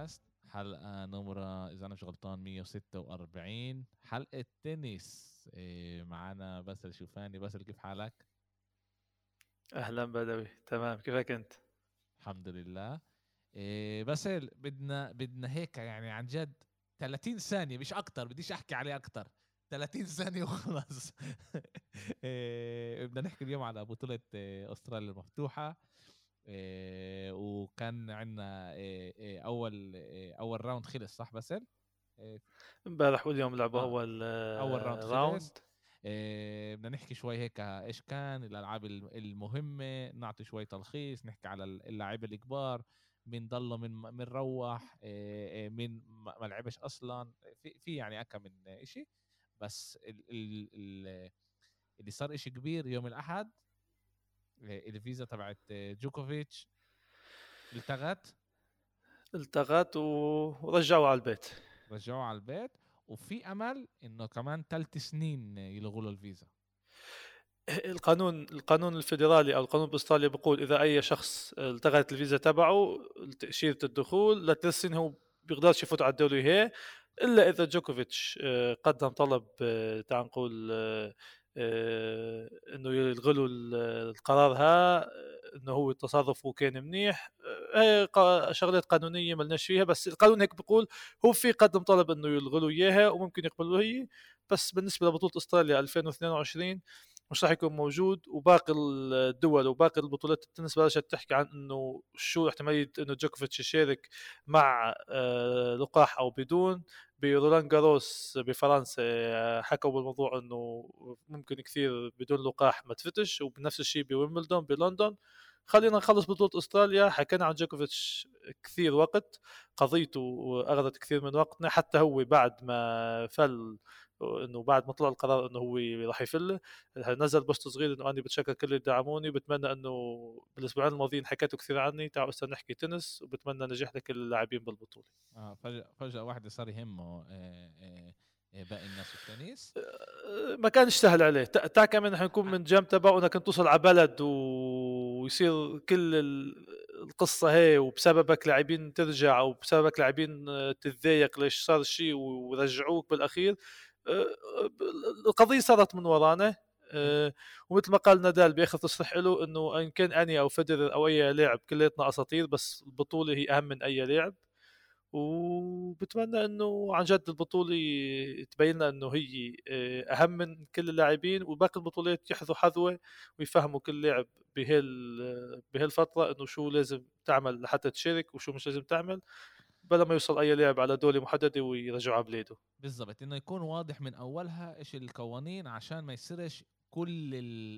بودكاست حلقة نمرة إذا أنا مش غلطان 146 حلقة تنس إيه معنا باسل شوفاني. باسل كيف حالك؟ أهلا بدوي. تمام. كيفك أنت؟ الحمد لله. إيه باسل بدنا بدنا هيك يعني عن جد 30 ثانية مش أكتر. بديش أحكي عليه أكتر. 30 ثانية وخلص. إيه بدنا نحكي اليوم على بطولة أستراليا المفتوحة. إيه وكان عندنا إيه إيه أول أول round خلص صح باسل؟ امبارح واليوم لعبوا آه. أول أول round, round. إيه بدنا نحكي شوي هيك إيش كان الألعاب المهمة نعطي شوي تلخيص نحكي على اللاعبين الكبار مين ضل من من روح مين ما لعبش أصلا في في يعني أكا من شيء بس ال ال ال اللي صار إشي كبير يوم الأحد الفيزا تبعت جوكوفيتش. التغت؟ التغت ورجعوا على البيت. رجعوه على البيت. وفي أمل إنه كمان ثلاث سنين يلغوا له الفيزا. القانون القانون الفيدرالي أو القانون باستراليا بيقول إذا أي شخص التغت الفيزا تبعه تاشيره الدخول لثلاث سنين هو بيقدرش يفوت على الدوري هي إلا إذا جوكوفيتش آه، قدم طلب آه، تعال نقول آه، إنه يلغوا القرار ها إنه هو تصرفه كان منيح. هي شغلات قانونية ملناش فيها بس القانون هيك بيقول هو في قدم طلب إنه يلغوا إياها وممكن يقبلوا هي. بس بالنسبة لبطولة أستراليا 2022 مش راح يكون موجود وباقي الدول وباقي البطولات التنس بلشت تحكي عن إنه شو احتمالية إنه جوكوفيتش يشارك مع آه، لقاح أو بدون. برولان جاروس بفرنسا آه، حكوا بالموضوع إنه ممكن كثير بدون لقاح ما تفتش. وبنفس الشيء بويمبلدون بلندن. خلينا نخلص بطولة أستراليا. حكينا عن جوكوفيتش كثير وقت. قضيته أخذت كثير من وقتنا حتى هو بعد ما فل إنه بعد ما طلع القرار إنه هو راح يفل نزل بوست صغير إنه أنا بتشكر كل اللي دعموني وبتمنى إنه بالأسبوعين الماضيين حكيتوا كثير عني تعالوا هسه نحكي تنس وبتمنى نجاح لكل اللاعبين بالبطولة. آه فجاه فجأة واحد صار يهمه آه آه باقي الناس التنس. ما كانش سهل عليه. تا كمان نحن نكون من جنب تبعه إنك توصل على بلد ويصير كل القصة هي وبسببك لاعبين ترجع أو بسببك لاعبين تتضايق ليش صار الشيء ورجعوك بالأخير. القضية صارت من ورانا أه ومثل ما قال نادال بآخر تصريح له إنه إن كان أني أو فدرر أو أي لاعب كلياتنا أساطير بس البطولة هي أهم من أي لاعب. وبتمنى إنه عن جد البطولة تبين لنا إنه هي آه، أهم من كل اللاعبين وباقي البطولات يحذوا حذوه ويفهموا كل لاعب بهال بهالفترة إنه شو لازم تعمل لحتى تشارك وشو مش لازم تعمل. بلا ما يوصل أي لاعب على دولة محددة ويرجعوا على بلاده. بالضبط إنه يكون واضح من أولها إيش القوانين عشان ما يصيرش كل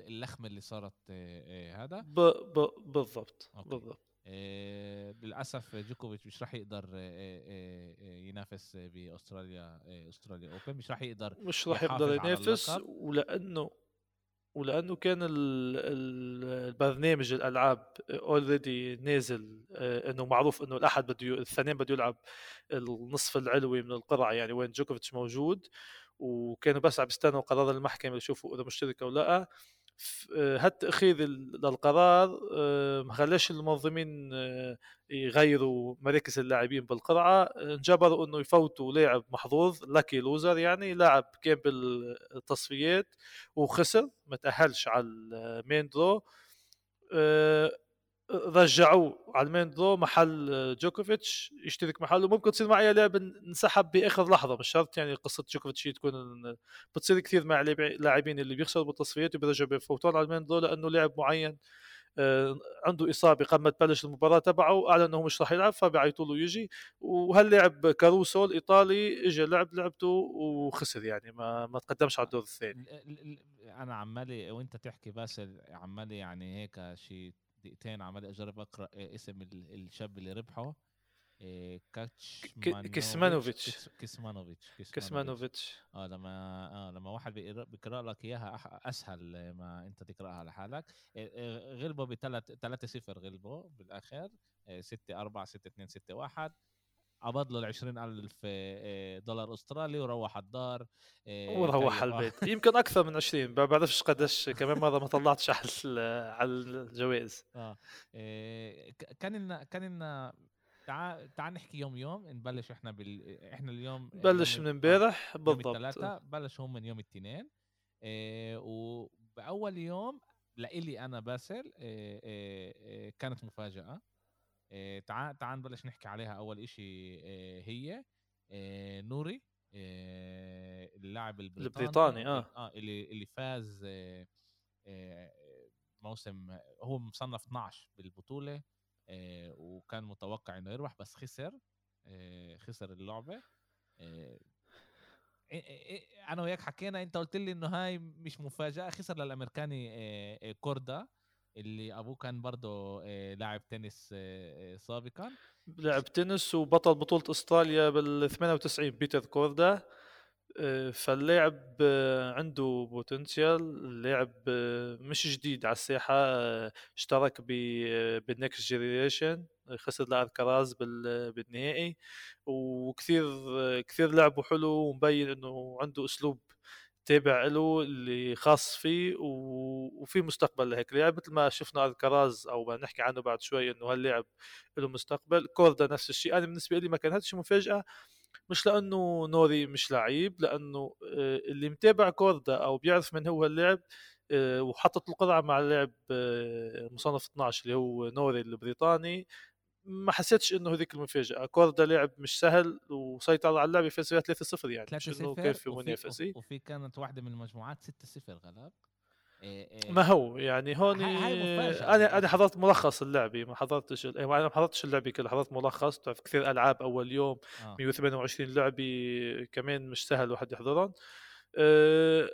اللخمة اللي صارت آه، آه، هذا. ب... ب... بالضبط بالضبط. آه للاسف جوكوفيتش مش راح يقدر آه آه ينافس بأستراليا أستراليا open مش راح يقدر مش راح يقدر ينافس ولأنه ولأنه كان البرنامج الألعاب already نازل آه، إنه معروف إنه الأحد بده الاثنين بده يلعب النصف العلوي من القرعة يعني وين جوكوفيتش موجود وكانوا بس عم يستنوا قرار المحكمة يشوفوا إذا مشترك أو لأ. للقرار آه، ما خلاش المنظمين آه، يغيروا مراكز اللاعبين بالقرعة؟ انجبروا إنه يفوتوا لاعب محظوظ lucky loser يعني لاعب كان بالتصفيات وخسر ما تأهلش على ال main draw آه، رجعوه على ال main draw محل جوكوفيتش يشترك محله ممكن تصير معي لاعب انسحب بآخر لحظة. مش شرط يعني قصة جوكوفيتش تكون بتصير كثير مع لاعبين اللي بيخسروا بالتصفيات وبيرجعوا بفوتون على ال main draw لأنه لاعب معين آه، عنده إصابة قبل ما تبلش المباراة تبعه أعلن إنه مش راح يلعب فبيعيطوا له يجي وهاللاعب كاروسو الإيطالي اجى لعب لعبته وخسر يعني ما ما تقدمش على الدور الثاني. أنا عمالي وأنت تحكي بس عمالي يعني هيك شيء دقيقتين عمال اجرب اقرا اسم الشاب اللي ربحه. كاتش كيسمانوفيتش كيسمانوفيتش كيسمانوفيتش آه لما آه لما واحد بيقرا لك إياها أسهل ما أنت تقرأها لحالك غلبوا بثلاث 3 0 غلبوا بالآخر. 6 4 6 2 6 1 عبض له ال 20000 آه، دولار أسترالي وروح الدار آه، وروح على البيت. يمكن أكثر من 20 ما بعرفش قديش كمان مره ما طلعتش على على الجوائز. آه كان لنا كان لنا تعال تعال نحكي يوم يوم نبلش إحنا بال إحنا اليوم بلش من آه، امبارح. يوم بالضبط. الثلاثاء بلش هم من يوم الاثنين وبأول يوم لإلي أنا باسل كانت مفاجأة. تعال تعال نبلش نحكي عليها أول إشي إيه هي إيه نوري اللاعب البريطاني البريطاني، آه. آه اللي اللي فاز موسم هو مصنف 12 بالبطولة وكان متوقع إنه يربح بس خسر خسر اللعبة أنا وياك حكينا أنت قلت لي إنه هاي مش مفاجأة خسر للأمريكاني كوردا اللي أبوه كان برضه إيه، لاعب تنس إيه، إيه، سابقا. لعب تنس وبطل بطولة إستراليا بال 98 بيتر كوردا. آه، فاللاعب آه، عنده potential اللاعب آه، مش جديد على الساحة آه، اشترك بال next generation خسر لألكراز بال- بالنهائي. وكثير كثير لعبه حلو ومبين إنه عنده أسلوب تابع له اللي خاص فيه و- وفي مستقبل لهيك. لاعب مثل ما شفنا الكراز أو ما نحكي عنه بعد شوي إنه هاللاعب له مستقبل كوردا نفس الشيء. أنا بالنسبة لي ما كان مفاجأة مش لأنه نوري مش لعيب لأنه آه، اللي متابع كوردا أو بيعرف من هو اللاعب آه، وحطت القرعه مع اللاعب آه، مصنف 12 اللي هو نوري البريطاني ما حسيتش إنه هذيك المفاجأة. كوردا لعب مش سهل وسيطر على اللعبة فيها 3-0 يعني مش 3 انه 0 كيف في منافسه وفي كانت واحدة من المجموعات 6 0 غلب إيه، إيه، ما هو يعني هون هاي- هاي مفاجأة. أنا أنا حضرت ملخص اللعبة ما حضرتش أنا ما حضرتش اللعبة كلها حضرت ملخص بتعرف كثير ألعاب أول يوم آه. 128 لعبة كمان مش سهل الواحد يحضرهم. أه،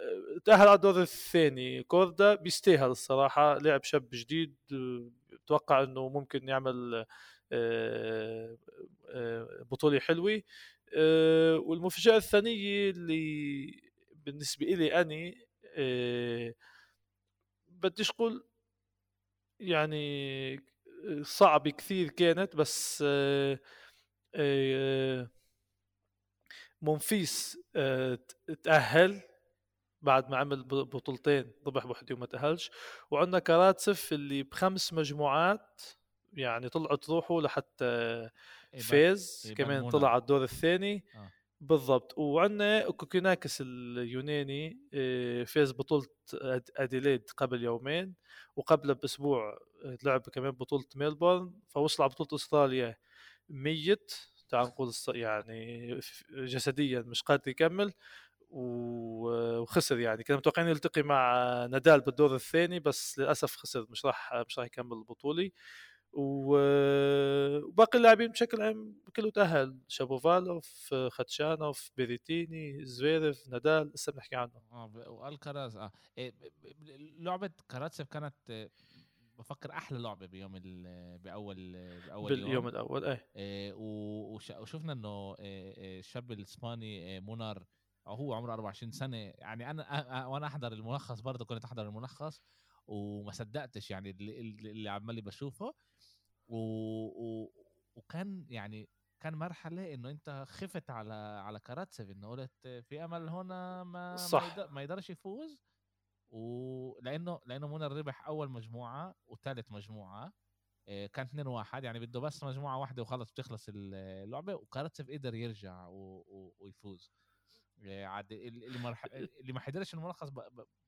تأهل على الدور الثاني. كوردا بيستاهل الصراحة لاعب شاب جديد أه، بتوقع إنه ممكن يعمل أه، أه، بطولة حلوة. أه، والمفاجأة الثانية اللي بالنسبة إلي أني أه، بديش أقول يعني صعبة كثير كانت بس آه، آه، منفيس آه، تأهل بعد ما عمل بطولتين ضبح بوحدة وما تأهلش. وعندنا كراتسف اللي بخمس مجموعات يعني طلعت روحه لحتى فاز إيه، كمان. طلع على الدور الثاني آه. بالضبط وعندنا كوكيناكس اليوناني آه، فاز بطولة أد- أديليد قبل يومين وقبله بأسبوع آه، لعب كمان بطولة ميلبورن فوصل على بطولة أستراليا ميت تعال نقول يعني جسديا مش قادر يكمل وخسر يعني كنا متوقعين يلتقي مع نادال بالدور الثاني بس للأسف خسر مش راح مش راح يكمل البطولة و- وباقي اللاعبين بشكل عام كله تأهل. شابوفالوف خاتشانوف بيريتيني زفيرف نادال لسه بنحكي عنه آه وألكاراز آه. إيه، لعبة كراتسف كانت بفكر أحلى لعبة بيوم ال- بأول بأول باليوم يوم الأول إيه إيه، و- وش- وشفنا إنه إيه، إيه، الشاب الإسباني إيه، مونر هو عمره 24 سنة. يعني أنا وأنا أحضر الملخص برضه كنت أحضر الملخص وما صدقتش. يعني اللي اللي عمالي بشوفه و... و... وكان يعني كان مرحلة إنه أنت خفت على على كاراتسيف إنه قلت في أمل هنا ما صح. ما, يقدر ما يقدرش يفوز ولأنه لأنه مونر ربح أول مجموعة وثالث مجموعة إيه، كان 2 1 يعني بده بس مجموعة واحدة وخلص بتخلص اللعبة وكاراتسيف قدر يرجع و... و... ويفوز عاد ال- اللي ما. اللي ما حضرش الملخص.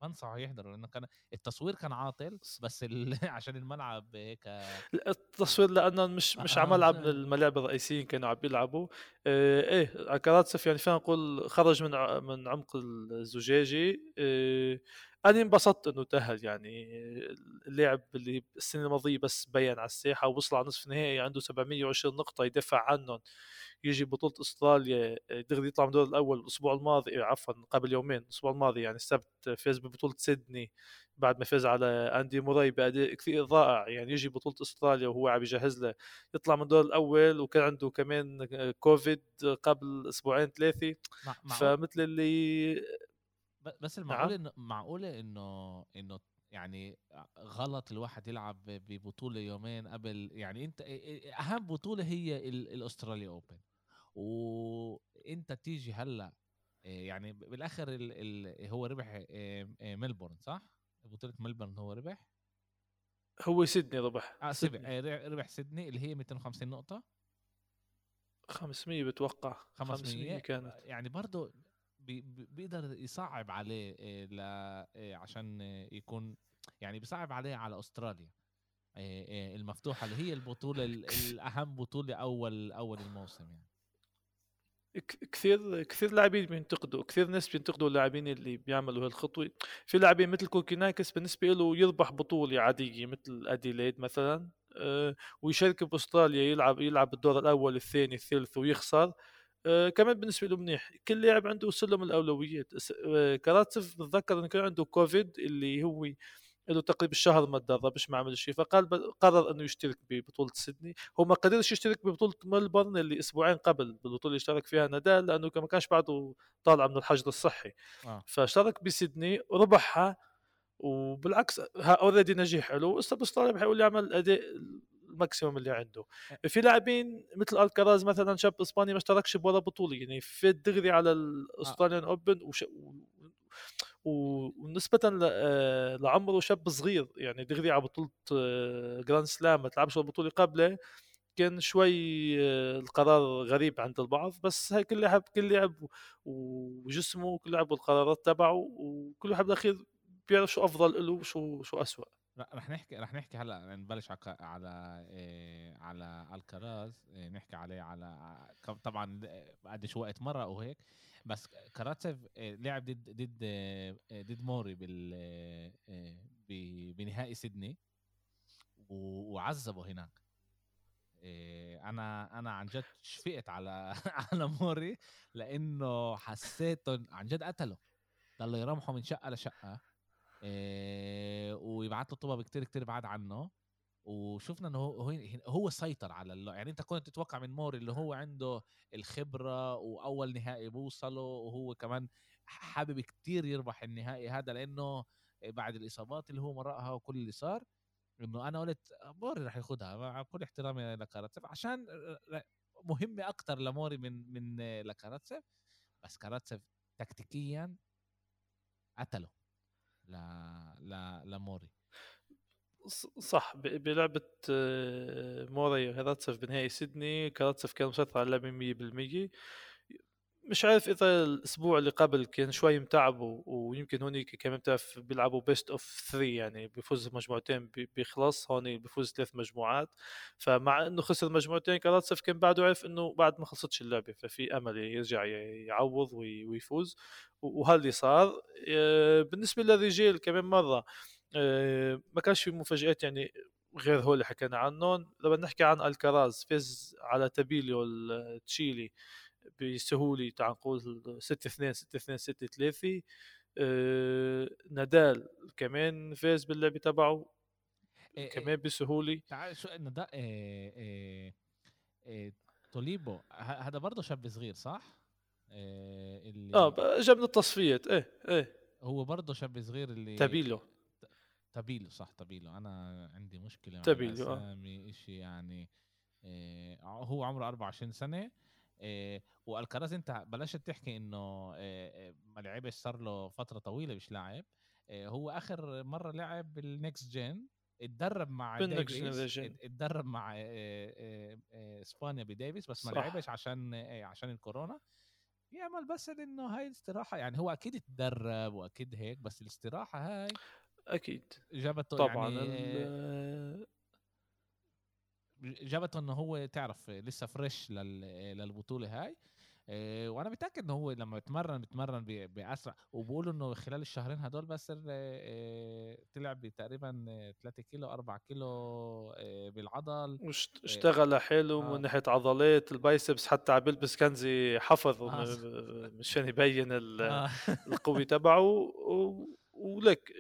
بنصحه يحضر لأنه كان التصوير كان عاطل بس ال... عشان الملعب هيك التصوير لأنه مش مش آه. على ملعب من الملاعب الرئيسيين كانوا عم بيلعبوا آه، إيه كاراتسف يعني فينا نقول خرج من من عمق الزجاجة آه، أنا انبسطت إنه تاهل يعني اللاعب اللي السنة الماضية بس بين على الساحة ووصل على نصف نهائي عنده 720 نقطة يدافع عنهم. يجي بطولة أستراليا آه، دغري يطلع من الدور الأول الأسبوع الماضي آه، عفوا قبل يومين الأسبوع الماضي يعني السبت فاز ببطولة سيدني بعد ما فاز على أندي موراي بأداء كثير رائع. يعني يجي بطولة أستراليا وهو عم يجهز له يطلع من الدور الأول وكان عنده كمان آه، كوفيد قبل أسبوعين. مع... فمثل اللي بس المعقول إنه معقوله إنه إنه يعني غلط الواحد يلعب ببطولة يومين قبل يعني أنت أهم بطولة هي ال- الأستراليا اوبن وأنت تيجي هلأ إيه، يعني بالآخر ال ال هو ربح إيه، إيه، ملبورن صح؟ بطولة ملبورن هو ربح؟ هو سيدني ربح. آه إيه، ربح سيدني اللي هي 250 نقطة. 500 بتوقع. 500, 500 كانت. يعني برضه بيقدر يصعب عليه إيه، ل إيه، عشان يكون يعني بيصعب عليه على أستراليا. إيه، المفتوحة اللي هي البطولة ال- الأهم بطولة أول أول الموسم يعني. كثير كثير لاعبين بينتقدوا كثير ناس بينتقدوا اللاعبين اللي بيعملوا هالخطوة. في لاعبين مثل كوكيناكس بالنسبة له يربح بطولة عادية مثل أديليد مثلا آه، ويشارك بأستراليا يلعب يلعب الدور الأول الثاني الثالث ويخسر. آه، كمان بالنسبة له منيح. كل لاعب عنده سلم الأولويات. آه، كراتسف بتذكر إنه كان عنده كوفيد اللي هو له تقريبا شهر ما تدربش ما عمل شيء. فقال قرر إنه يشترك ببطولة سيدني. هو ما قدرش يشترك ببطولة ملبورن اللي أسبوعين قبل بالبطولة اللي اشترك فيها نادال لأنه ما كانش بعده طالع من الحجر الصحي. آه. فاشترك بسيدني وربحها وبالعكس already نجيح حلو هسه باستراليا بحاول يعمل أداء ال maximum اللي عنده. في لاعبين مثل الكراز مثلا شاب إسباني ما اشتركش بولا بطولة يعني فات دغري على ال Australian Open وش... و- ونسبة ل- آه، لعمره شاب صغير يعني دغري على بطولة آه، Grand Slam ما تلعبش البطولة قبله كان شوي آه، القرار غريب عند البعض بس هاي كل لاعب كل لاعب وجسمه وكل لاعب والقرارات تبعه وكل واحد بالأخير بيعرف شو أفضل له وشو شو اسوء رح نحكي رح نحكي هلأ نبلش على على إيه على الكراز إيه نحكي عليه على كم- طبعا قديش وقت مرة وهيك بس كاراتسيف إيه لعب ضد ضد إيه ضد موري بال بنهائي سيدني وعذبه هناك. أنا أنا عن جد شفقت على على موري لأنه حسيته عن جد قتله. ضل يرمحه من شقة لشقة. ويبعت له طابات كتير كتير بعاد عنه وشفنا إنه هو هو- سيطر على اللو. يعني أنت كنت تتوقع من موري اللي هو عنده الخبرة وأول نهائي بوصله وهو كمان حابب كتير يربح النهائي هذا لأنه بعد الإصابات اللي هو مرقها وكل اللي صار إنه أنا قلت موري رح ياخدها مع كل احترامي لكاراتسيف عشان مهمه أكتر لموري من من لكاراتسيف بس كاراتسيف تكتيكيا قتله ل ل لموري. صح بلعبة آه، موري وكاراتسف بنهائي سيدني كاراتسف كان مسيطر على اللعبة 100% مش عارف إذا الأسبوع اللي قبل كان شوي متعبوا ويمكن هونيك كمان بتعرف بيلعبوا best of 3 يعني بيفوز مجموعتين بي- بيخلص هون بيفوز ثلاث مجموعات. فمع إنه خسر مجموعتين كاراتسف كان بعده عرف إنه بعد ما خلصتش اللعبة ففي أمل يرجع يعوض وي- ويفوز. و- وهذا اللي صار. آه، بالنسبة للرجال كمان مرة آه، ما كانش في مفاجآت يعني غير هو اللي حكينا عنهم لما نحكي عن الكراز فاز على تابيليو التشيلي. بسهولة تعال نقول 6 2 6 2 6 3 آه، نادال كمان فاز باللعبة تبعه إيه كمان بسهولة تعال شو ده إيه إيه إيه تابيلو ه- هذا برضه شاب صغير صح؟ إيه اللي آه جاب من التصفيات إيه إيه هو برضه شاب صغير اللي تابيلو تابيلو صح تابيلو أنا عندي مشكلة مع تابيلو، آه. الأسامي شيء يعني إيه هو عمره 24 سنة إيه والكراز انت بلاش تحكي انه إيه إيه، ما لعبش صار له فترة طويلة مش لاعب. إيه هو آخر مرة لعب بال Next Gen اتدرب مع ديفيس اتدرب مع إسبانيا بديفيس بس ما. لعبش عشان عشان الكورونا. يعمل بس إنه هاي الاستراحة يعني هو أكيد اتدرب وأكيد هيك بس الاستراحة هاي أكيد. جابته طبعا يعني جابته إنه هو تعرف لسه fresh لل... للبطولة هاي إيه، وأنا متأكد إنه هو لما بيتمرن بيتمرن ب- بأسرع وبقولوا إنه خلال الشهرين هدول بس إيه، طلع بتقريبا 3 كيلو 4 كيلو إيه، بالعضل اشتغل حلو آه. من ناحية عضلات ال biceps حتى عم بيلبس كنزة حفر آه. مشان يبين آه. القوي تبعه و- ولك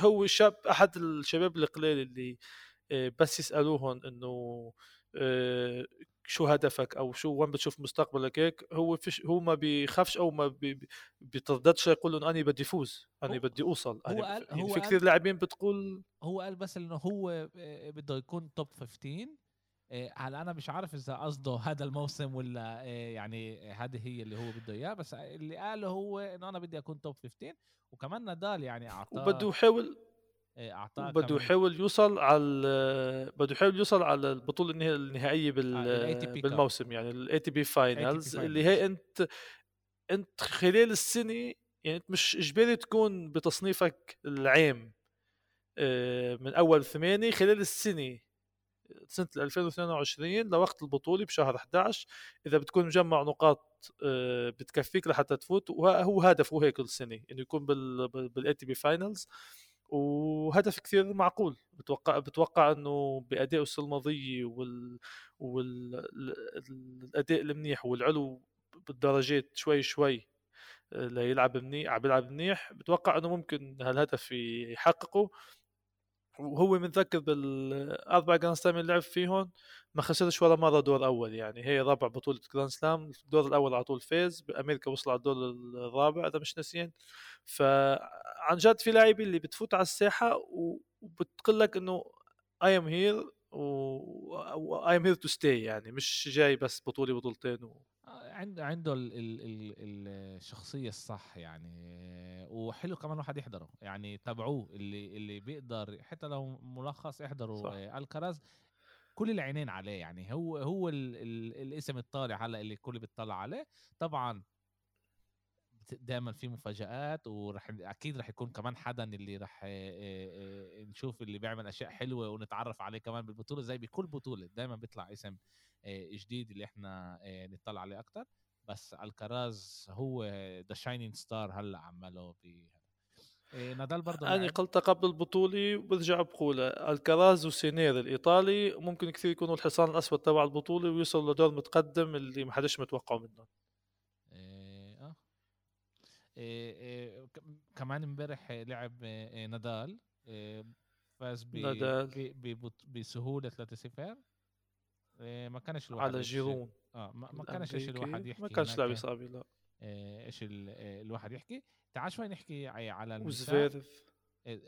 هو شاب أحد الشباب القليل اللي آه، بس يسالوهم إنه آه، شو هدفك أو شو وين بتشوف مستقبلك هيك هو فيش هو ما بيخافش أو ما بي بي- بيترددش يقول انه أنا بدي فوز أنا بدي أوصل هو أنا قال- يعني هو في كثير لاعبين بتقول هو قال بس إنه هو آه، بده يكون top 15 آه، هلأ أنا مش عارف إذا قصده هذا الموسم ولا آه، يعني هذه هي اللي هو بده إياه بس اللي قاله هو إنه أنا بدي أكون top 15 وكمان نادال يعني أعطاه وبده يحاول اعطاه بده يحاول يوصل على بده يحاول يوصل على البطولة النهائية بال... آه بالموسم يعني ال ATP Finals اللي هي أنت أنت خلال السنة يعني أنت مش إجباري تكون بتصنيفك العام آه، من أول ثمانية خلال السنة سنة 2022 لوقت البطولة بشهر 11 إذا بتكون مجمع نقاط آه، بتكفيك لحتى تفوت وهو هدفه هيك كل سنه إنه يكون بال ATP Finals وهدف كثير معقول. بتوقع بتوقع إنه بأداء السنة الماضيه وال والاداء المنيح والعلو بالدرجات شوي شوي آه، ليلعب منيح عم بيلعب منيح بتوقع إنه ممكن هالهدف يحققه. وهو متذكر بالاربع Grand Slam اللي لعب فيهم ما خسرش ولا مرة دور أول يعني. هي رابع بطولة Grand Slam الدور الأول على طول فاز بامريكا وصل على الدور الرابع إذا مش ناسيين فعن جد في لاعبين اللي بتفوت على الساحة وبتقول لك إنه I am here و I am here to stay يعني مش جاي بس بطولة بطولتين و... عنده عنده ال ال ال الشخصية الصح يعني. وحلو كمان الواحد يحضره. يعني تابعوه اللي اللي بيقدر حتى لو ملخص احضروا صح. الكراز. كل العينين عليه يعني. هو هو ال ال الاسم الطالع هلا اللي الكل بيطلع عليه. طبعا دائما في مفاجآت ورح أكيد رح يكون كمان حدا اللي رح نشوف اللي بيعمل أشياء حلوة ونتعرف عليه كمان بالبطولة زي بكل بطولة دائما بيطلع اسم جديد اللي إحنا نطلع عليه أكثر بس الكراز هو the shining star هلأ عماله ب نادال برضه أنا قلتها قبل البطولة وبرجع بقولها الكراز وسينير الإيطالي ممكن كثير يكونوا الحصان الأسود تبع البطولة ويوصلوا لدور متقدم اللي ما حدش متوقعه منهم. كمان امبارح لعب إيه نادال فاز بسهولة 3-0 إيه ما كانش الواحد على جيرون. آه ما, ما كانش إيش الواحد يحكي ما كانش لاعب إصابي لا. إيش الواحد يحكي. تعال شوي نحكي على وزفيرف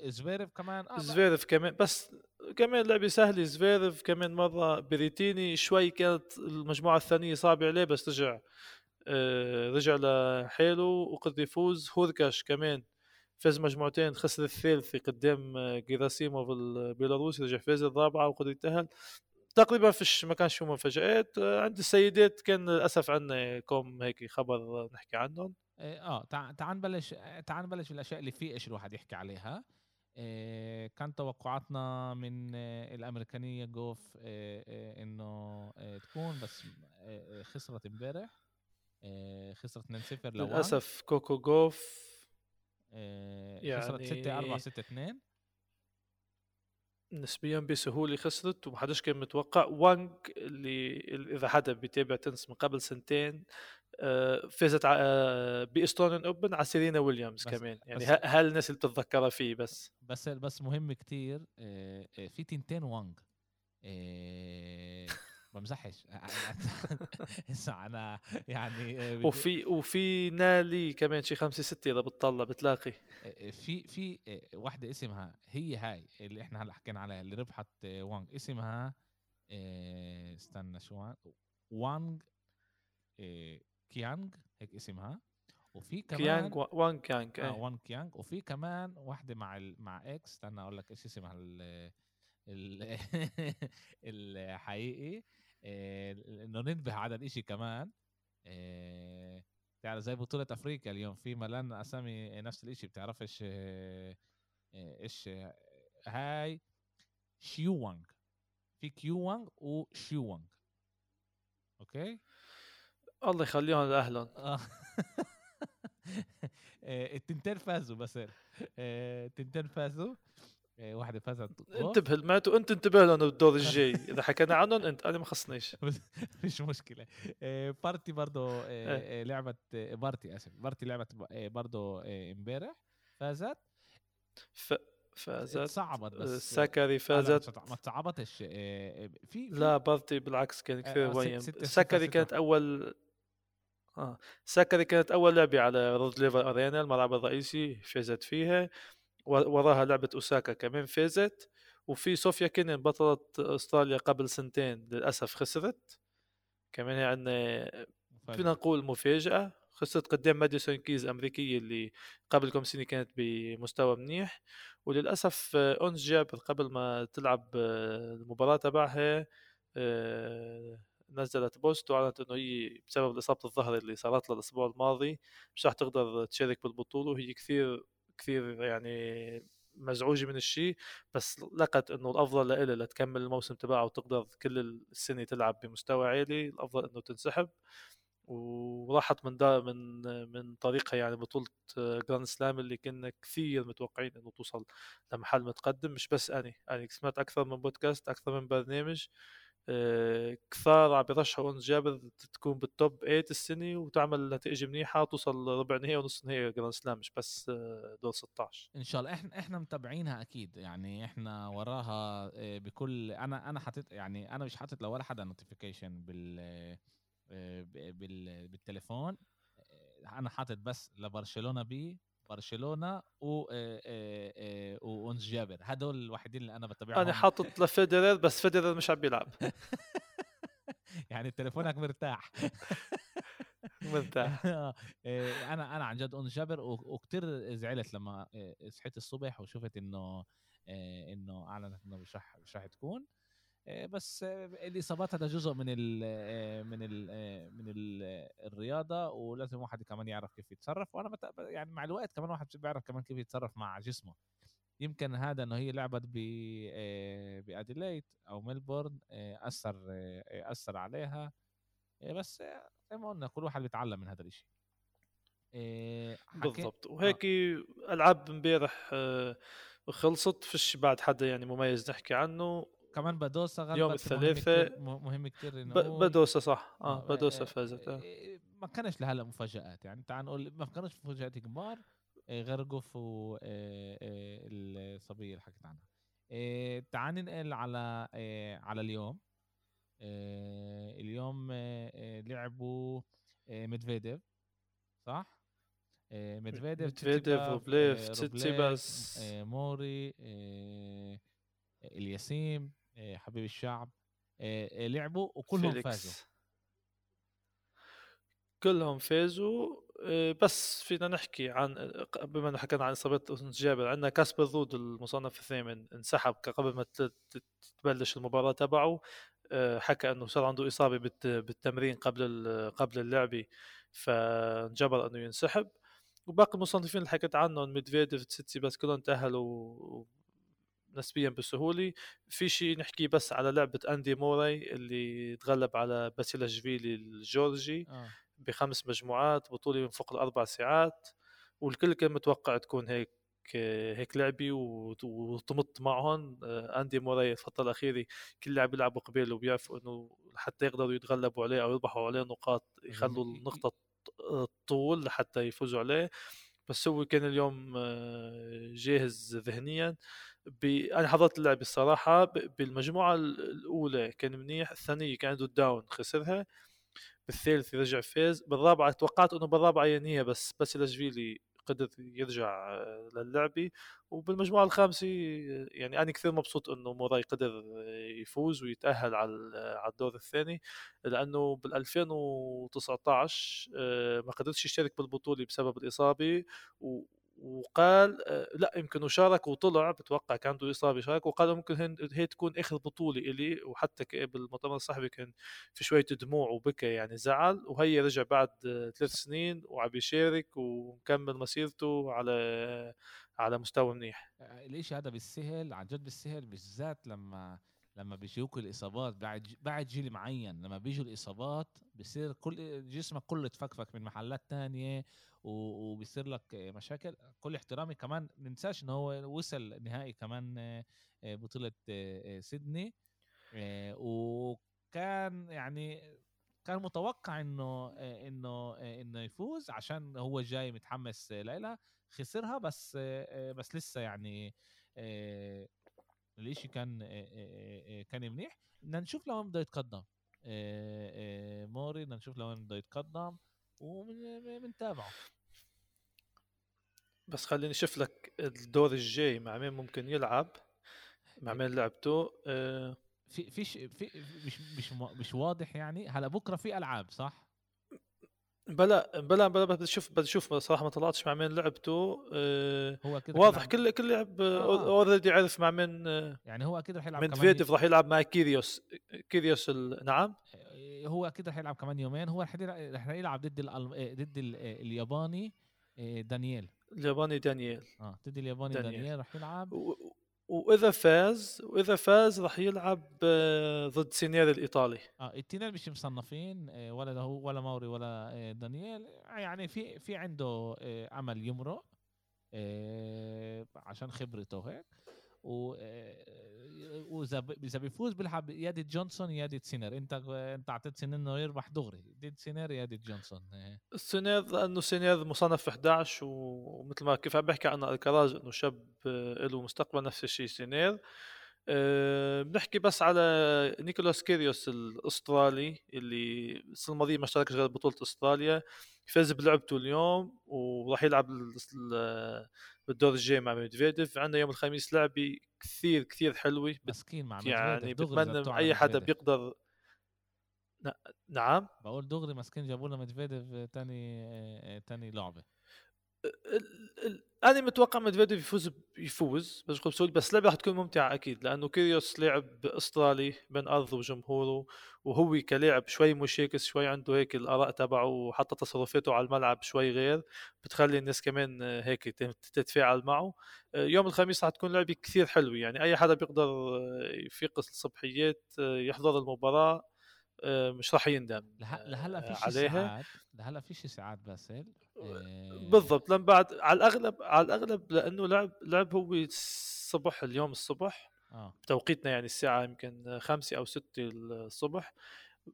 زفيرف كمان آه زفيرف كمان بس كمان لعبه سهله زفيرف كمان مرة بريتيني شوي كانت المجموعة الثانية صعبه عليه بس رجع آه رجع لحاله وقدر يفوز. هوركاش كمان فاز مجموعتين خسر الثالثة قدام جيراسيموف البيلاروسي رجع فاز الرابعة وقدر يتأهل. تقريبا فيش ما كانش في مفاجآت. عند السيدات كان للأسف عندنا كوم هيك خبر نحكي عنهم. إيه، آه تعال نبلش تعال نبلش بالاشياء اللي في إيش الواحد يحكي عليها. إيه كان توقعاتنا من الأمريكانية جوف إيه إيه إنه إيه تكون بس إيه خسرت امبارح. إيه خسرت 2-0 للأسف كوكو جوف. إيه يعني... خسرت 6 4 6 2 نسبيا بسهولة خسرت ومحدش كان متوقع. وانج اللي إذا حدا بيتابع تنس من قبل سنتين آه، فازت آه، ب Australian Open على سيرينا ويليامز كمان. يعني هل الناس اللي بتتذكرها فيه بس؟ بس بس مهم كتير آه، في تنتين وانج. بمزحش. هسه أنا يعني وفي وفي نالي كمان شي خمسة ستة إذا بتطلع بتلاقي. في في واحدة اسمها هي هاي اللي إحنا هلأ حكينا عليها اللي ربحت وانج اسمها استنى شو وانج كيانغ هيك اسمها. وفي كمان كيانغ وان كيانغ آه وان كيانغ. وفي كمان واحدة مع ال... مع X. استنى أقول لك إيش اسمها ال... ال... الحقيقي إنه ننبه على الإشي كمان. يعني زي بطولة أفريقيا اليوم في ملان أسامي نفس الإشي بتعرفش إيش هاي؟ شيوانج في كيوانج وشيوانج أوكي؟ الله يخليهم لأهلهم. آه. التنتين فازوا بس التنتين فازوا. واحدة فازت انتبه الماتو انت انتبه لهم بالدور الجاي. إذا حكينا عنهم انت أنا ما خصنيش. مش مشكلة. بارتي برضه إيه. لعبت بارتي اسف بارتي لعبت برضه امبارح. فازت. ف... فازت. صعبت بس سكري فازت. ما تصعبتش في لا بارتي بالعكس كان كثير وين سكري كانت أول آه سكري كانت أول لعبة على رود ليفر أرينا الملعب الرئيسي فازت فيها. وراها لعبة أوساكا كمان فازت وفي صوفيا كينين بطلة أستراليا قبل سنتين للأسف خسرت. كمان هي عندنا فينا نقول مفاجأة خسرت قدام ماديسون كيز أمريكية اللي قبل كم سنة كانت بمستوى منيح وللأسف انس جابر قبل ما تلعب المباراة تبعها آه، نزلت post وأعلنت إنه هي بسبب إصابة الظهر اللي صارت لها الأسبوع الماضي مش راح تقدر تشارك بالبطولة وهي كثير كثير يعني مزعوجة من الشيء بس لقت إنه الأفضل لها لتكمل الموسم تبعها وتقدر كل السنة تلعب بمستوى عالي الأفضل إنه تنسحب. وراحت من دا من من طريقها يعني بطولة Grand Slam اللي كنا كثير متوقعين إنه توصل لمحل متقدم مش بس أني. أني سمعت أكثر من بودكاست أكثر من برنامج. كثار عم بيرشحوا انس جابر تكون بال top 8 السنة وتعمل نتائج منيحة وتوصل ربع نهائي ونص نهائي Grand Slam مش بس آه، دور 16 إن شاء الله. إحنا إحنا متابعينها أكيد. يعني إحنا وراها آه، بكل أنا أنا حاطط يعني أنا مش حاطط لولا حدا notification بال بالتليفون. أنا حاطط بس لبرشلونة بي برشلونة و وانس جابر. هدول الوحيدين اللي أنا بتابعهم. أنا حاطط لفيدرر بس فيدرر مش عم بيلعب. يعني تليفونك مرتاح. مرتاح. أنا أنا عن جد انس جابر وكثير زعلت لما صحيت الصبح وشفت إنه إنه أعلنت إنه مش رح مش رح تكون. بس الإصابات هذا جزء من ال من ال من ال الرياضة ولازم واحد كمان يعرف كيف يتصرف. وأنا يعني مع الوقت كمان واحد بيعرف كمان كيف يتصرف مع جسمه. يمكن هذا إنه هي لعبت ب بأديليت أو ميلبورن أثر أثر عليها. بس زي ما قلنا كل واحد بيتعلم من هذا الشيء بالضبط. وهيك آه. ألعاب امبارح خلصت فيش بعد حدا يعني مميز نحكي عنه. كمان بدوسا غلبت يوم الثلاثاء مهم كثير إنه بدوسا صح. آه, آه، بدوسا فازت آه. ما كانش لهلا مفاجآت. يعني تعال نقول ما كانش مفاجآت كبار. غير جوف والصبيه اللي حكيت عنها. تعال ننقل على على اليوم. اليوم لعبوا ميدفيديف صح؟ ميدفيديف ميدفيديف وبليف تسيباس موري إلياسيم حبيب الشعب آه، آه، لعبوا وكلهم فيليكس. فازوا. كلهم فازوا بس فينا نحكي عن بما إنه حكينا عن إصابة جابر عندنا كاسبر رود المصنف الثامن انسحب قبل ما تبلش المباراة تبعه. حكى إنه صار عنده إصابة بالتمرين قبل قبل اللعبه فانجبر إنه ينسحب. وباقي المصنفين اللي حكيت عنهم ميدفيديف تسيتسي بس كلهم تأهلوا نسبيا بسهولة. في شيء نحكي بس على لعبة أندي موراي اللي تغلب على باسيلاشفيلي الجورجي آه. بخمس مجموعات بطولة من فوق الأربع ساعات والكل كان متوقع تكون هيك هيك لعبة وتمط معهم. آه، أندي موراي الفترة الأخيرة كل لاعب بيلعبوا قباله وبيعرفوا إنه حتى يقدروا يتغلبوا عليه أو يربحوا عليه نقاط يخلوا النقطة طول لحتى يفوزوا عليه. بس هو كأن اليوم آه، جاهز ذهنيا ب... أنا حضرت اللعبة الصراحة. بالمجموعة الأولى كان منيح الثانية كان عنده داون خسرها بالثالث رجع فاز بالرابعة توقعت إنه بالرابعة ينهيها بس بس الاشفيلي قدر يرجع آه، للعبه وبالمجموعة الخامسة يعني أنا كثير مبسوط إنه موراي قدر يفوز ويتأهل على على الدور الثاني. لأنه بال 2019 آه، ما قدرش يشترك بالبطولة بسبب الإصابة. وقال آه، لا يمكن شارك وطلع بتوقع كان عنده إصابة شارك وقال ممكن هي تكون اخر بطولة إلي وحتى بالمؤتمر الصحفي كان في شوية دموع وبكى يعني زعل وهي رجع بعد ثلاث سنين وعم يشارك ومكمل مسيرته على على مستوى منيح. آه، الإشي هذا بالسهل عن جد بالسهل بالذات لما لما بيجيوك الإصابات بعد بعد جيل معين لما بيجوا الإصابات بصير كل جسمك كله تفكفك من محلات تانية وبيصير لك مشاكل. كل احترامي كمان ننساش ان هو وصل نهائي كمان آه، بطولة آه، سيدني. آه، وكان يعني كان متوقع إنه إنه إنه يفوز عشان هو جاي متحمس ليلى خسرها بس بس لسه يعني الإشي كان كان منيح. بدنا نشوف لو بده يتقدم. موري بدنا نشوف لو بده يتقدم وبنتابعه بس خليني أشوف لك الدور الجاي مع مين ممكن يلعب مع مين لعبته. في فيش في مش مش مش واضح يعني. هلا بكرة في ألعاب صح؟ بلا بلا بلا بدي أشوف بدي أشوف صراحة ما طلعتش مع مين لعبته أه هو كده واضح كل كل لعب آه. already عرف مع مين آه، يعني هو أكيد رح يلعب من فيديف راح يلعب مع كيريوس كيريوس. نعم ي- هو أكيد رح يلعب كمان يومين هو رح يلعب, رح يلعب ضد. آه، ضد ال- آه، الياباني آه، دانييل الياباني دانييل آه ضد الياباني دانييل. دانييل, رح يلعب. وإذا فاز وإذا فاز راح يلعب آه، ضد سينير الإيطالي. آه التنين مش مصنفين آه، ولا هو ولا موري ولا آه، دانييل. يعني في في عنده امل يمرق عشان خبرته هيك. و وإذا إذا بيفوز بيلعب يادي جونسون يادي سينر أنت أنت أعطيت سينر إنه يربح دغري. ضد سينر يادي جونسون. آه، سينير لأنه سينير مصنف في 11 و- ومثل ما كيف عم بحكي عن الكراز إنه شاب آه، له مستقبل نفس الشيء سينير. أه بنحكي بس على نيكولاس كيريوس الأسترالي اللي السنة الماضية ما اشتركش غير بطولة أستراليا. فاز بلعبته اليوم وراح يلعب ال- ال- بالدور الجاي مع ميدفيديف. عندنا يوم الخميس لعبة كثير كثير حلوة. مسكين مع يعني بتمنى أي حدا. بيقدر نعم؟ بقول دغري مسكين جابوا لنا مدفيديف تاني آه، آه، لعبة. أنا متوقع مدفيديف يفوز يفوز بس بس اللعبه رح تكون ممتعة أكيد لأنه كيريوس لاعب استرالي بين ارضه وجمهوره وهو كلاعب شوي مشاكس شوي عنده هيك الآراء تبعه وحتى تصرفاته على الملعب شوي غير بتخلي الناس كمان آه، هيك تت- تتفاعل معه. آه، يوم الخميس رح تكون لعبة كثير حلوة يعني أي حدا بيقدر آه، يفيق الصبحيات يحضر المباراة مش رح يندم لح- لهلأ آه، فيش عليها. ساعات لهلأ فيش ساعات باسل آه، بالضبط لأن بعد على الأغلب على الأغلب لأنه لعب لعب هو الصبح اليوم الصبح بتوقيتنا يعني الساعة يمكن خمسة أو ستة الصبح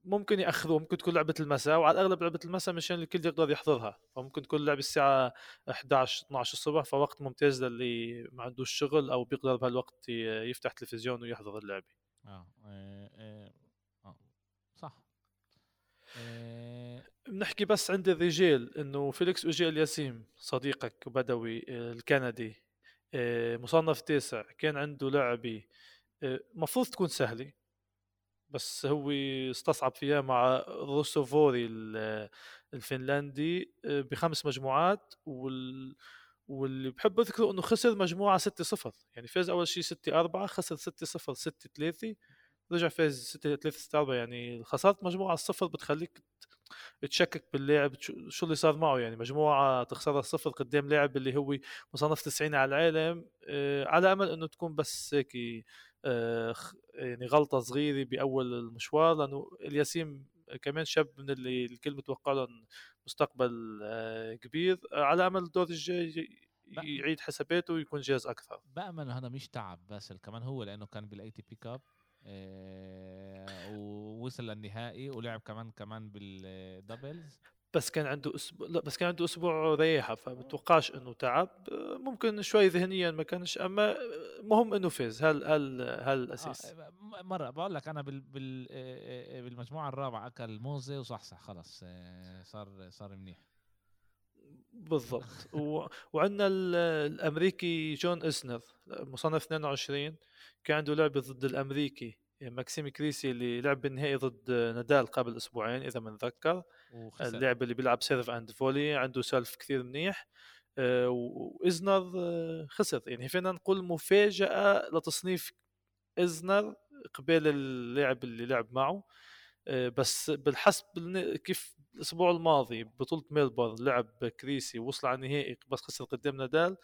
ممكن يأخروه ممكن تكون لعبة المساء وعلى الأغلب لعبة المساء مشان الكل يقدر يحضرها فممكن تكون لعبة الساعة 11 12 الصبح فوقت ممتاز للي ما عندوش شغل أو بيقدر بهالوقت يفتح تلفزيون ويحضر اللعبة. آه آه, آه. آه. صح آه. بنحكي بس عند الرجال إنه فيليكس اوجي الياسيم صديقك بدوي آه، الكندي آه، مصنف تاسع كان عنده لعبة آه، مفروض تكون سهلة بس هو استصعب فيها مع روسوفوري ال- الفنلندي آه، بخمس مجموعات وال واللي بحب أذكره إنه خسر مجموعة 6-0 يعني فاز أول شيء 6-4 خسر 6-0 6-3 رجع فاز 6-3 6-4 يعني خسارة مجموعة الصفر بتخليك تشكك باللاعب شو اللي صار معه يعني مجموعة تخسرها صفر قدام لاعب اللي هو مصنف 90 على العالم آه، على أمل إنه تكون بس هيك آه، يعني غلطة صغيرة بأول المشوار لأنه الياسيم كمان شاب من اللي الكل متوقع لهم مستقبل آه، كبير على أمل الدور الجاي. يعيد حساباته ويكون جاهز أكثر بأمل هذا مش تعب باسل كمان هو لأنه كان بال ATP Cup ووصل للنهائي ولعب كمان كمان بال doubles. بس كان عنده أسبوع لا بس كان عنده أسبوع ريحه فبتوقعش إنه تعب. آه، ممكن شوي ذهنيا ما كانش أما آه، مهم إنه فاز. هل هل هل الاساس آه مرة. بقول لك أنا بال بال آه، آه، بالمجموعة الرابعة أكل موزة وصحصح خلص آه صار صار منيح. بالضبط. و... وعندنا ال- الأمريكي جون إسنر مصنف 22 كان عنده لعبه ضد الأمريكي. ماكسيم كريسي اللي لعب بالنهائي ضد نادال قبل أسبوعين إذا بنتذكر وخسر. اللاعب اللي بيلعب serve and volley عنده serve كثير منيح. آه، و- وايزنر آه، خسر. يعني فينا نقول مفاجأة لتصنيف ايزنر قبل اللاعب اللي لعب معه. آه، بس بالحسب كيف الأسبوع الماضي بطولة ميلبورن لعب كريسي ووصل على النهائي بس خسر قدام نادال.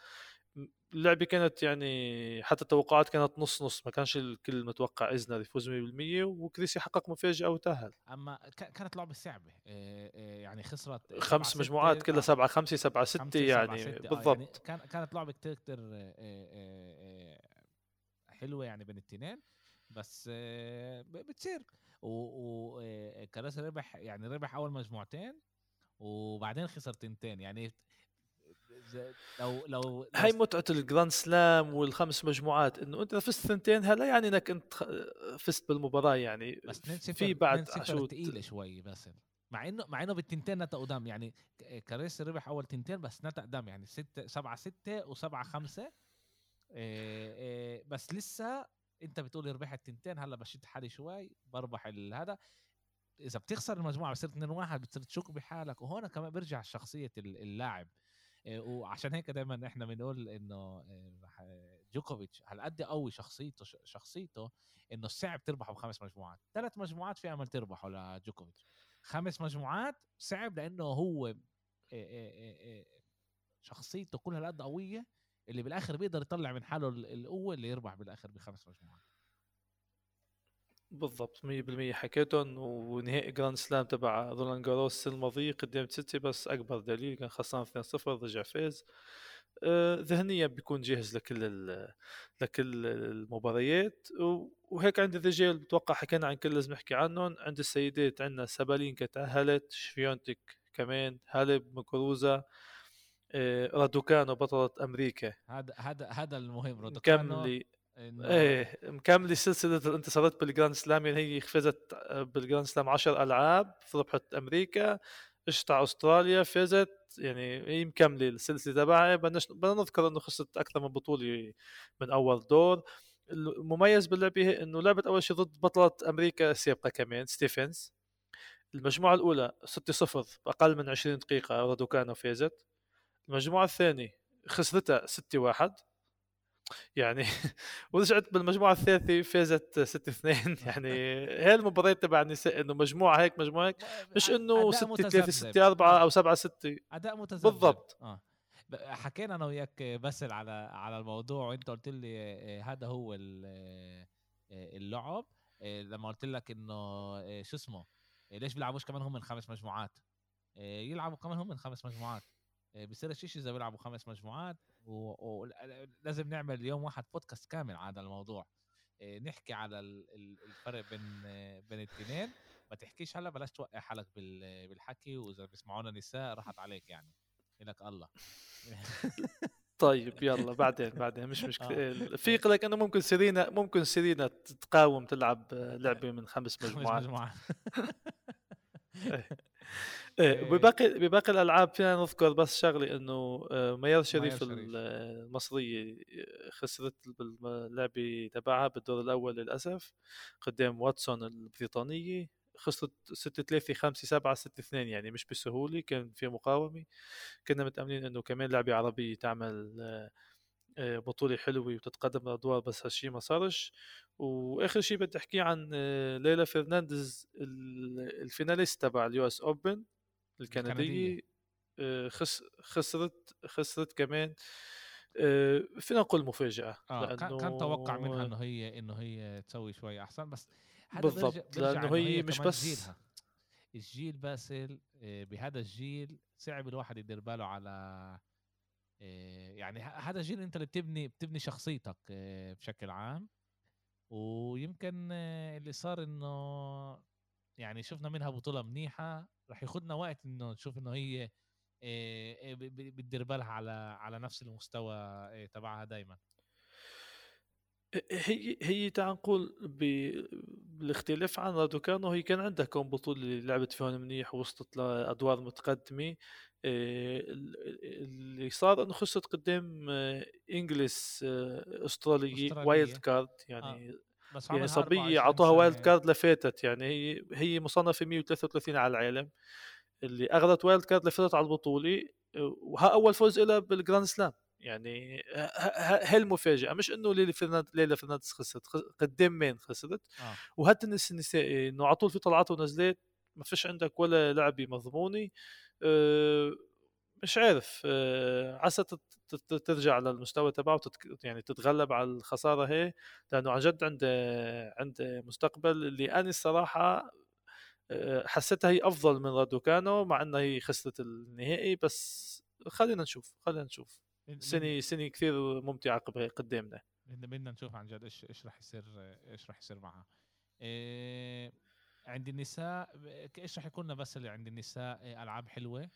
اللعبه كانت يعني حتى التوقعات كانت نص نص ما كانش الكل متوقع ايزنر يفوز 100% وكريسي حقق مفاجأة وتأهل. أما كانت لعبة صعبة آه، آه، يعني خسرت خمس مجموعات كلها آه، 7 5 7 6 خمسة، سبعة، يعني ستة، آه، بالضبط. كان كانت لعبة كتير آه، حلوة يعني بين التنين. بس آه، بتصير وكراسي ربح يعني ربح أول مجموعتين وبعدين خسر تنتين. يعني لو لو هاي متعة ال Grand Slam والخمس مجموعات إنه أنت فزت ثنتين هلا يعني إنك أنت فزت بالمباراة يعني بس 2 0 في بعد 2 0 عشوت تقيلة شوي بس مع إنه مع إنه بالتنتين نتا قدام. يعني كاريس ربح أول تنتين بس نتا قدام. يعني 6 7 6 و7 5 بس لسه أنت بتقول ربحت تنتين هلأ بشد حالي شوي بربح هذا إذا بتخسر المجموعة بصير 2 1 بتصير تشك بحالك. وهون كمان بيرجع شخصية اللاعب. آه، وعشان هيك دائما إحنا بنقول إنه جوكوفيتش هالقد قوي شخصيته شخصيته إنه صعب تربحه بخمس مجموعات. ثلاث مجموعات في أمل تربحه لجوكوفيتش. خمس مجموعات صعب لأنه هو شخصيته كلها هالقد قوية. اللي بالآخر بيقدر يطلع من حاله القوة اللي يربح بالآخر بخمس مجموعات. بالضبط 100% حكيتهم ونهائي Grand Slam تبع رولان جاروس السنة الماضية قدام تسيتسيباس أكبر دليل كان خسران 2-0 رجع فاز ذهنيا بيكون جاهز لكل لكل المباريات. وهيك عند الرجال بتوقع حكينا عن كل لازم نحكي عنهم عند السيدات عندنا سابالينكا تأهلت شفيونتك كمان هالب موغوروزا رادوكانو بطلة أمريكا. هذا هذا هذا المهم رادوكانو مكملة إيه مكملة سلسلة الانتصارات بالجراند سلام يعني هي فازت بالجراند سلام 10 ألعاب ربحت أمريكا اجت على أستراليا فازت يعني هي مكمله السلسلة تبعها. بدنا نذكر إنه خسرت أكثر من بطولة من أول دور. المميز باللعبة هي إنه لعبت أول شيء ضد بطلة أمريكا السابقة كمان ستيفنز. المجموعة الأولى 6-0 باقل من 20 دقيقة رادوكانو فازت. المجموعة الثانية خسرتها 6-1 يعني ورجعت بالمجموعة الثالثة فازت 6 2 يعني هي المباريات تبع النساء إنه مجموعة هيك مجموعة هيك. مش إنه 6 3 6 4 أو 7 6 أداء متذبذب. بالضبط. آه. حكينا أنا وياك باسل على على الموضوع وأنت قلت لي آه، هذا هو آه، اللعب. آه، لما قلت لك إنه شو اسمه ليش بيلعبوش كمان هم من خمس مجموعات؟ يلعبوا كمان هم من خمس مجموعات. بصير شيء إذا بيلعبوا خمس مجموعات ولازم نعمل يوم واحد بودكاست كامل على الموضوع. نحكي على الفرق بين بين الاثنين. ما تحكيش هلا بلاش توقع حالك بالحكي وإذا بيسمعونا نساء راحت عليك يعني. لك الله. طيب يلا بعدين بعدين مش مشكلة. آه. في لك إنه ممكن سيرينا ممكن سيرينا تقاوم تلعب لعبة من خمس مجموعات. إيه بباقي بباقي الألعاب فينا نذكر بس شغله إنه آه، ميار شريف المصرية خسرت باللعبة تبعها بالدور الأول للأسف قدام واتسون البريطانية خسرت 6 3 5 7 6 2 يعني مش بسهولة كان في مقاومة. كنا متأملين إنه كمان لعبة عربية تعمل آه، بطولة حلوة وتتقدم الأدوار بس هالشي ما صارش. وآخر شيء بدي أحكيه عن ليلى فرنانديز ال finalist تبع ال US Open الكندية. آه، خس خسرت خسرت كمان آه، فينا نقول مفاجأة آه لأنه كان توقع منها إنه هي إنه هي تسوي شوي أحسن. بس بالضبط لأنه هي, مش بس جيلها. الجيل باسل آه، بهذا الجيل صعب الواحد يدير باله على يعني هذا الجيل أنت اللي بتبني بتبني شخصيتك بشكل عام. ويمكن اللي صار إنه يعني شفنا منها بطولة منيحة. راح ياخذنا وقت إنه نشوف إنه هي بتدير بالها على على نفس المستوى تبعها دائما هي هي تعال نقول بالاختلاف عن رادوكانو هي كان عندها بطولة اللي لعبت فيهم منيح ووصلت لأدوار متقدمة. اللي صار إنه خسرت قدام انجلس أسترالية. wild card يعني آه. بس يعني صبية اعطوها wild card لفاتت يعني هي هي مصنفة 133 على العالم. اللي أخذت wild card لفاتت على البطولة وها أول فوز لها بالجراند سلام يعني هي المفاجاه مش إنه ليلى فرناند ليلى فرنانديز خسرت قدام مين خسرت. آه. وهالتنس النسائي إنه على طول في طلعات ونزلات ما فيش عندك ولا لعبه مضمونه مش عارف أه عسى ترجع للمستوى تبعه. يعني تتغلب على الخساره هي لأنه عن جد عنده عنده مستقبل اللي أنا الصراحه آه، حسيتها هي افضل من رادوكانو مع انها هي خسرت النهائي بس خلينا نشوف خلينا نشوف سنه سنه كثير ممتعه قدامنا بدنا نشوف عن جد إيش إيش راح يصير إيش راح يصير معها إيه عند النساء إيش راح يكون بس اللي عند النساء ألعاب حلوة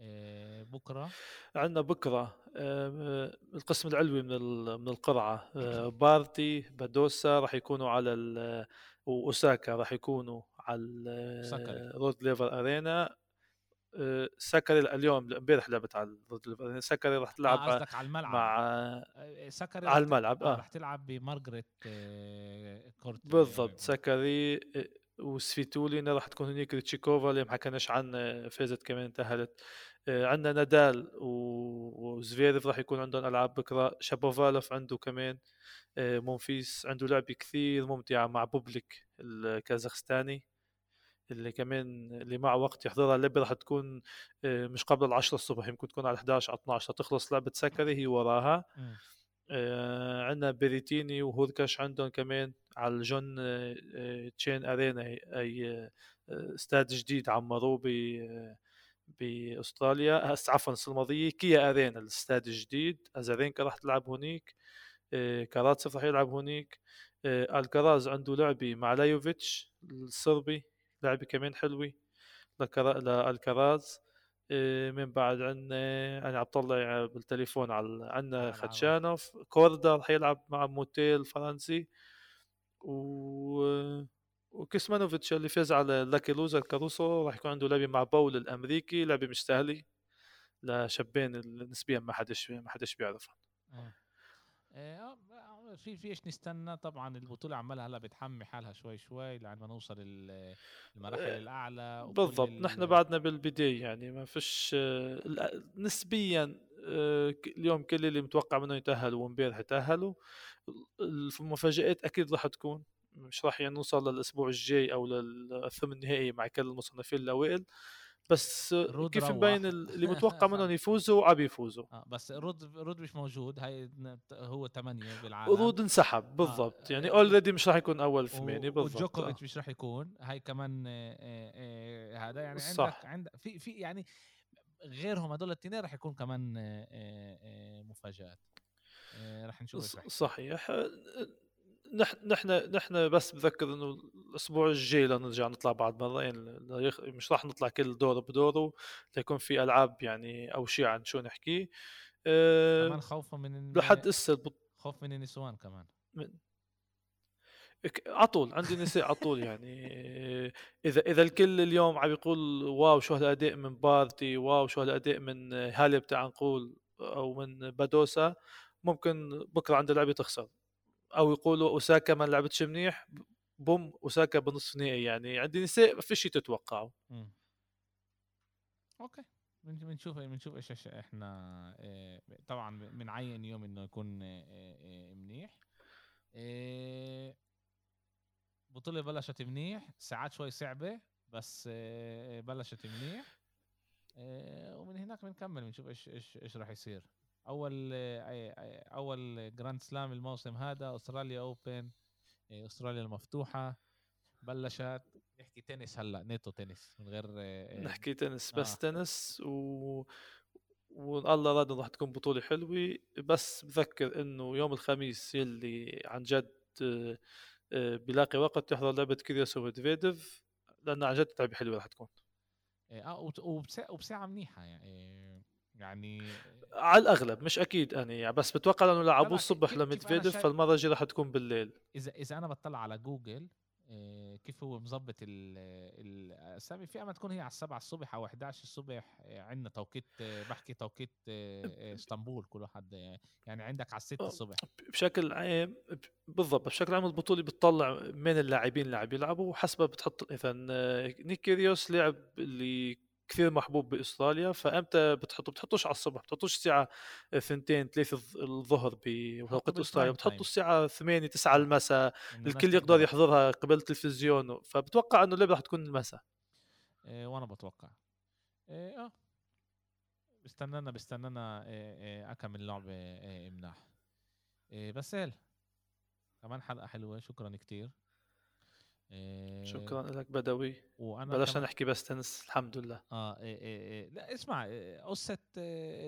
آه، بكرة. عندنا بكرة آه، القسم العلوي من من القرعة آه، بارتي بادوسا راح يكونوا على وأوساكا راح يكونوا على رود ليفر أرينا. سكاري اليوم امبارح لعبت على رود سكاري راح تلعب آه على الملعب. مع سكاري على الملعب آه راح تلعب بمارغريت كورت بالضبط سكاري وسفيتولينا راح تكون هنيك كريتشيكوفا اللي ما حكيناش عنها فازت كمان تاهلت آه، عندنا نادال وزفيرف راح يكون عندهم ألعاب بكرة. شابوفالوف عنده كمان. آه، مونفيس عنده لعبه كثير ممتعه مع بوبليك الكازاخستاني اللي كمان اللي معه وقت يحضرها. اللعبة راح تكون آه، مش قبل العشرة الصبح يمكن تكون على 11 على 12 تخلص لعبة سكاري هي وراها. آه عندنا بيريتيني وهوركاش عندهم كمان على الجون آه كين أرينا أي استاد جديد عمروه ب بأستراليا. هسه عفوا الماضية كيا أرينا الاستاد الجديد. ازارينكا راح تلعب هونيك آه كاراتسف راح يلعب هونيك آه ألكراز عنده لعبة مع لايوفيتش الصربي لعبة كمان حلوة لألكراز. إيه، من بعد عندنا أنا عم طلع بالتليفون على عندنا خدشانوف كوردا رح يلعب مع موتيل فرنسي. و وكسمانوفيتش اللي فاز على لاكي لوزر كاروسو راح يكون عنده لعبة مع باول الأمريكي لعبة مش سهلة. لشابين نسبيا ما حدش ما حدش بيعرفها. إيه، آه، في فيش نستنى؟ طبعا البطولة عمالها هلأ بتحمي حالها شوي شوي لعند ما نوصل المراحل آه، الأعلى بالضبط. نحن بعدنا بالبداية يعني ما فيش آه، نسبيا آه، اليوم كل اللي متوقع منه يتأهلوا وامبارح تاهلوا المفاجآت أكيد راح تكون. مش راح يعني نوصل للأسبوع الجاي أو للثمن النهائي مع كل المصنفين الأوائل. بس كيف مبين اللي متوقع منهم يفوزوا عم يفوزوا آه بس رود رود مش موجود. هاي هو ثمانية بالعالم. رود انسحب آه، بالضبط. آه يعني already مش راح يكون أول ثمانية بالضبط. وجوكوفيتش مش راح يكون. هاي كمان آه آه هذا يعني صح. عندك عندك في في يعني غيرهم هذول الاثنين راح يكون كمان آه آه مفاجآت. آه راح نشوف صحيح. نحن نحن نحن بس بذكر إنه الأسبوع الجاي لنرجع نطلع بعد مرة يعني مش راح نطلع كل دور بدوره ليكون في ألعاب يعني أو شيء عن شو نحكي. أه كمان خوفا من لحد هسه خوف من النسوان كمان. من عطول عندي نساء عطول يعني. إذا إذا الكل اليوم عم يقول wow شو هالاداء من بارتي wow شو هالاداء من هاليب تا نقول أو من بادوسا ممكن بكرة عنده لعبة تخسر. أو يقولوا أوساكا ما لعبتش منيح boom أوساكا بنصف نهائي يعني. عندي نساء ما في شيء تتوقعه. أوكي. بنشوف بنشوف إيش إحنا آه، طبعا بنعين يوم إنه يكون آه، آه، منيح. بطولة بلشت منيح ساعات شوي صعبة بس بلشت منيح. ومن هناك بنكمل بنشوف إيش إيش إيش راح يصير. أول أول جراند سلام الموسم هذا أستراليا open إيه، أستراليا المفتوحة بلشت. نحكي تنس هلأ نيتو تنس من غير إيه، نحكي تنس بس آه. تنس و والله راد راح تكون بطولة حلوة. بس بذكر إنه يوم الخميس يلي عن جد آه، بلاقي وقت يحضر لعبة كيريوس وميدفيديف لأنه عن جد لعبة حلوة راح تكون. آه وبساعة منيحة يعني. يعني على الأغلب مش أكيد يعني بس بتوقع انه لعبوه الصبح لميدفيديف فالمرة الجاية رح تكون بالليل. اذا إذا أنا بطلع على جوجل آه، كيف هو مظبط الاسامي في اما تكون هي على السبعة الصبح أو 11 الصبح آه، عندنا توقيت آه، بحكي توقيت إسطنبول كل واحد يعني عندك على 6 الصبح. بشكل عام بالضبط بشكل عام البطولة بتطلع من اللاعبين اللي عم يلعبوا وحسب بتحط اذا نيك كيريوس لعب اللي كثير محبوب بإستراليا فامتى بتحطه بتحطوش على الصبح بتحطوش الساعة ثنتين ثلاثة الظهر بتوقيت إستراليا بتحطوا الساعة 8 9 المساء الكل يقدر يحضرها قبل التلفزيون فبتوقع إنه اللعبه رح تكون المساء؟ إيه وأنا بتوقع. إيه آه. بستنانا بستنانا إيه إيه اكمل لعبة مناح. بس سهل كمان حلقة حلوة شكرا كتير. شكرا لك بدوي. وأنا بلشنا كم... نحكي بس تنس الحمد لله. آه إيه إيه إيه. لا اسمع قصة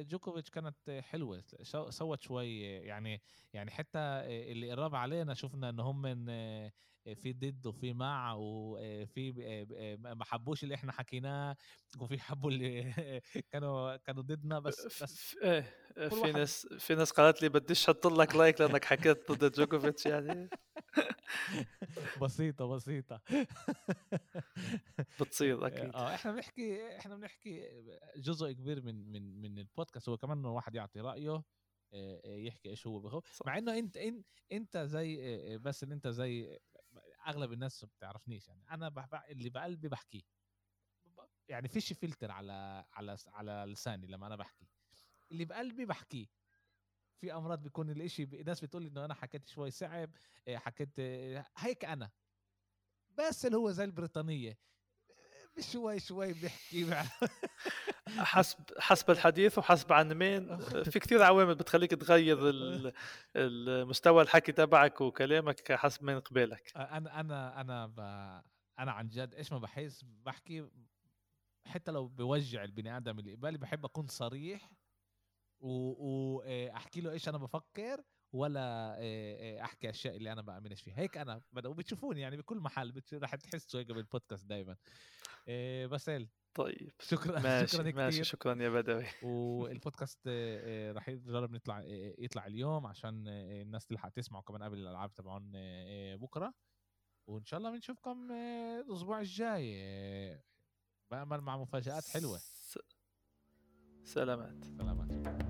جوكوفيتش كانت حلوة سوت شوي يعني يعني حتى اللي قرب علينا شفنا إن هم من في ضد وفي مع وفي ما حبوش اللي إحنا حكيناه وفي حبوا اللي كانوا كانوا ضدنا بس بس إيه في ناس في ناس قالت لي بديش أحط لك لايك لأنك حكيت ضد جوكوفيتش يعني. بسيطة بسيطة. بتصير أكيد. آه إحنا بنحكي إحنا بنحكي جزء كبير من من من البودكاست. هو كمان إنه الواحد يعطي رأيه يحكي إيش هو بخوف مع إنه أنت أنت زي بس إن أنت زي أغلب الناس ما بتعرفنيش يعني. أنا بح... اللي بقلبي بحكيه. يعني فيش فلتر على على على لساني لما أنا بحكي. اللي بقلبي بحكيه. في أمراض بيكون الإشي الناس بتقول إنه أنا حكيت شوي صعب آه، حكيت آه، هيك أنا. بس اللي هو زي البريطانية شوي شوي بيحكي حسب حسب الحديث وحسب عن مين. في كثير عوامل بتخليك تغير المستوى الحكي تبعك وكلامك حسب مين قبالك أنا أنا أنا ب... أنا عن جد إيش ما بحس بحكي حتى لو بوجع البني آدم اللي قبالي بحب أكون صريح واحكي له إيش أنا بفكر ولا أحكي أشياء اللي أنا بأمنش فيها. هيك أنا وبتشوفوني يعني بكل محل رح تحسوا هيك بالبودكاست دائما باسل. طيب. شكرا. ماشي شكرا كثير ماشي. شكرا يا بدوي. والبودكاست رح نجرب نطلع يطلع اليوم عشان الناس تلحق تسمعه كمان قبل الألعاب تبعون بكرة. وإن شاء الله بنشوفكم الأسبوع الجاي بأمل مع مفاجآت حلوة. سلامات. سلامات.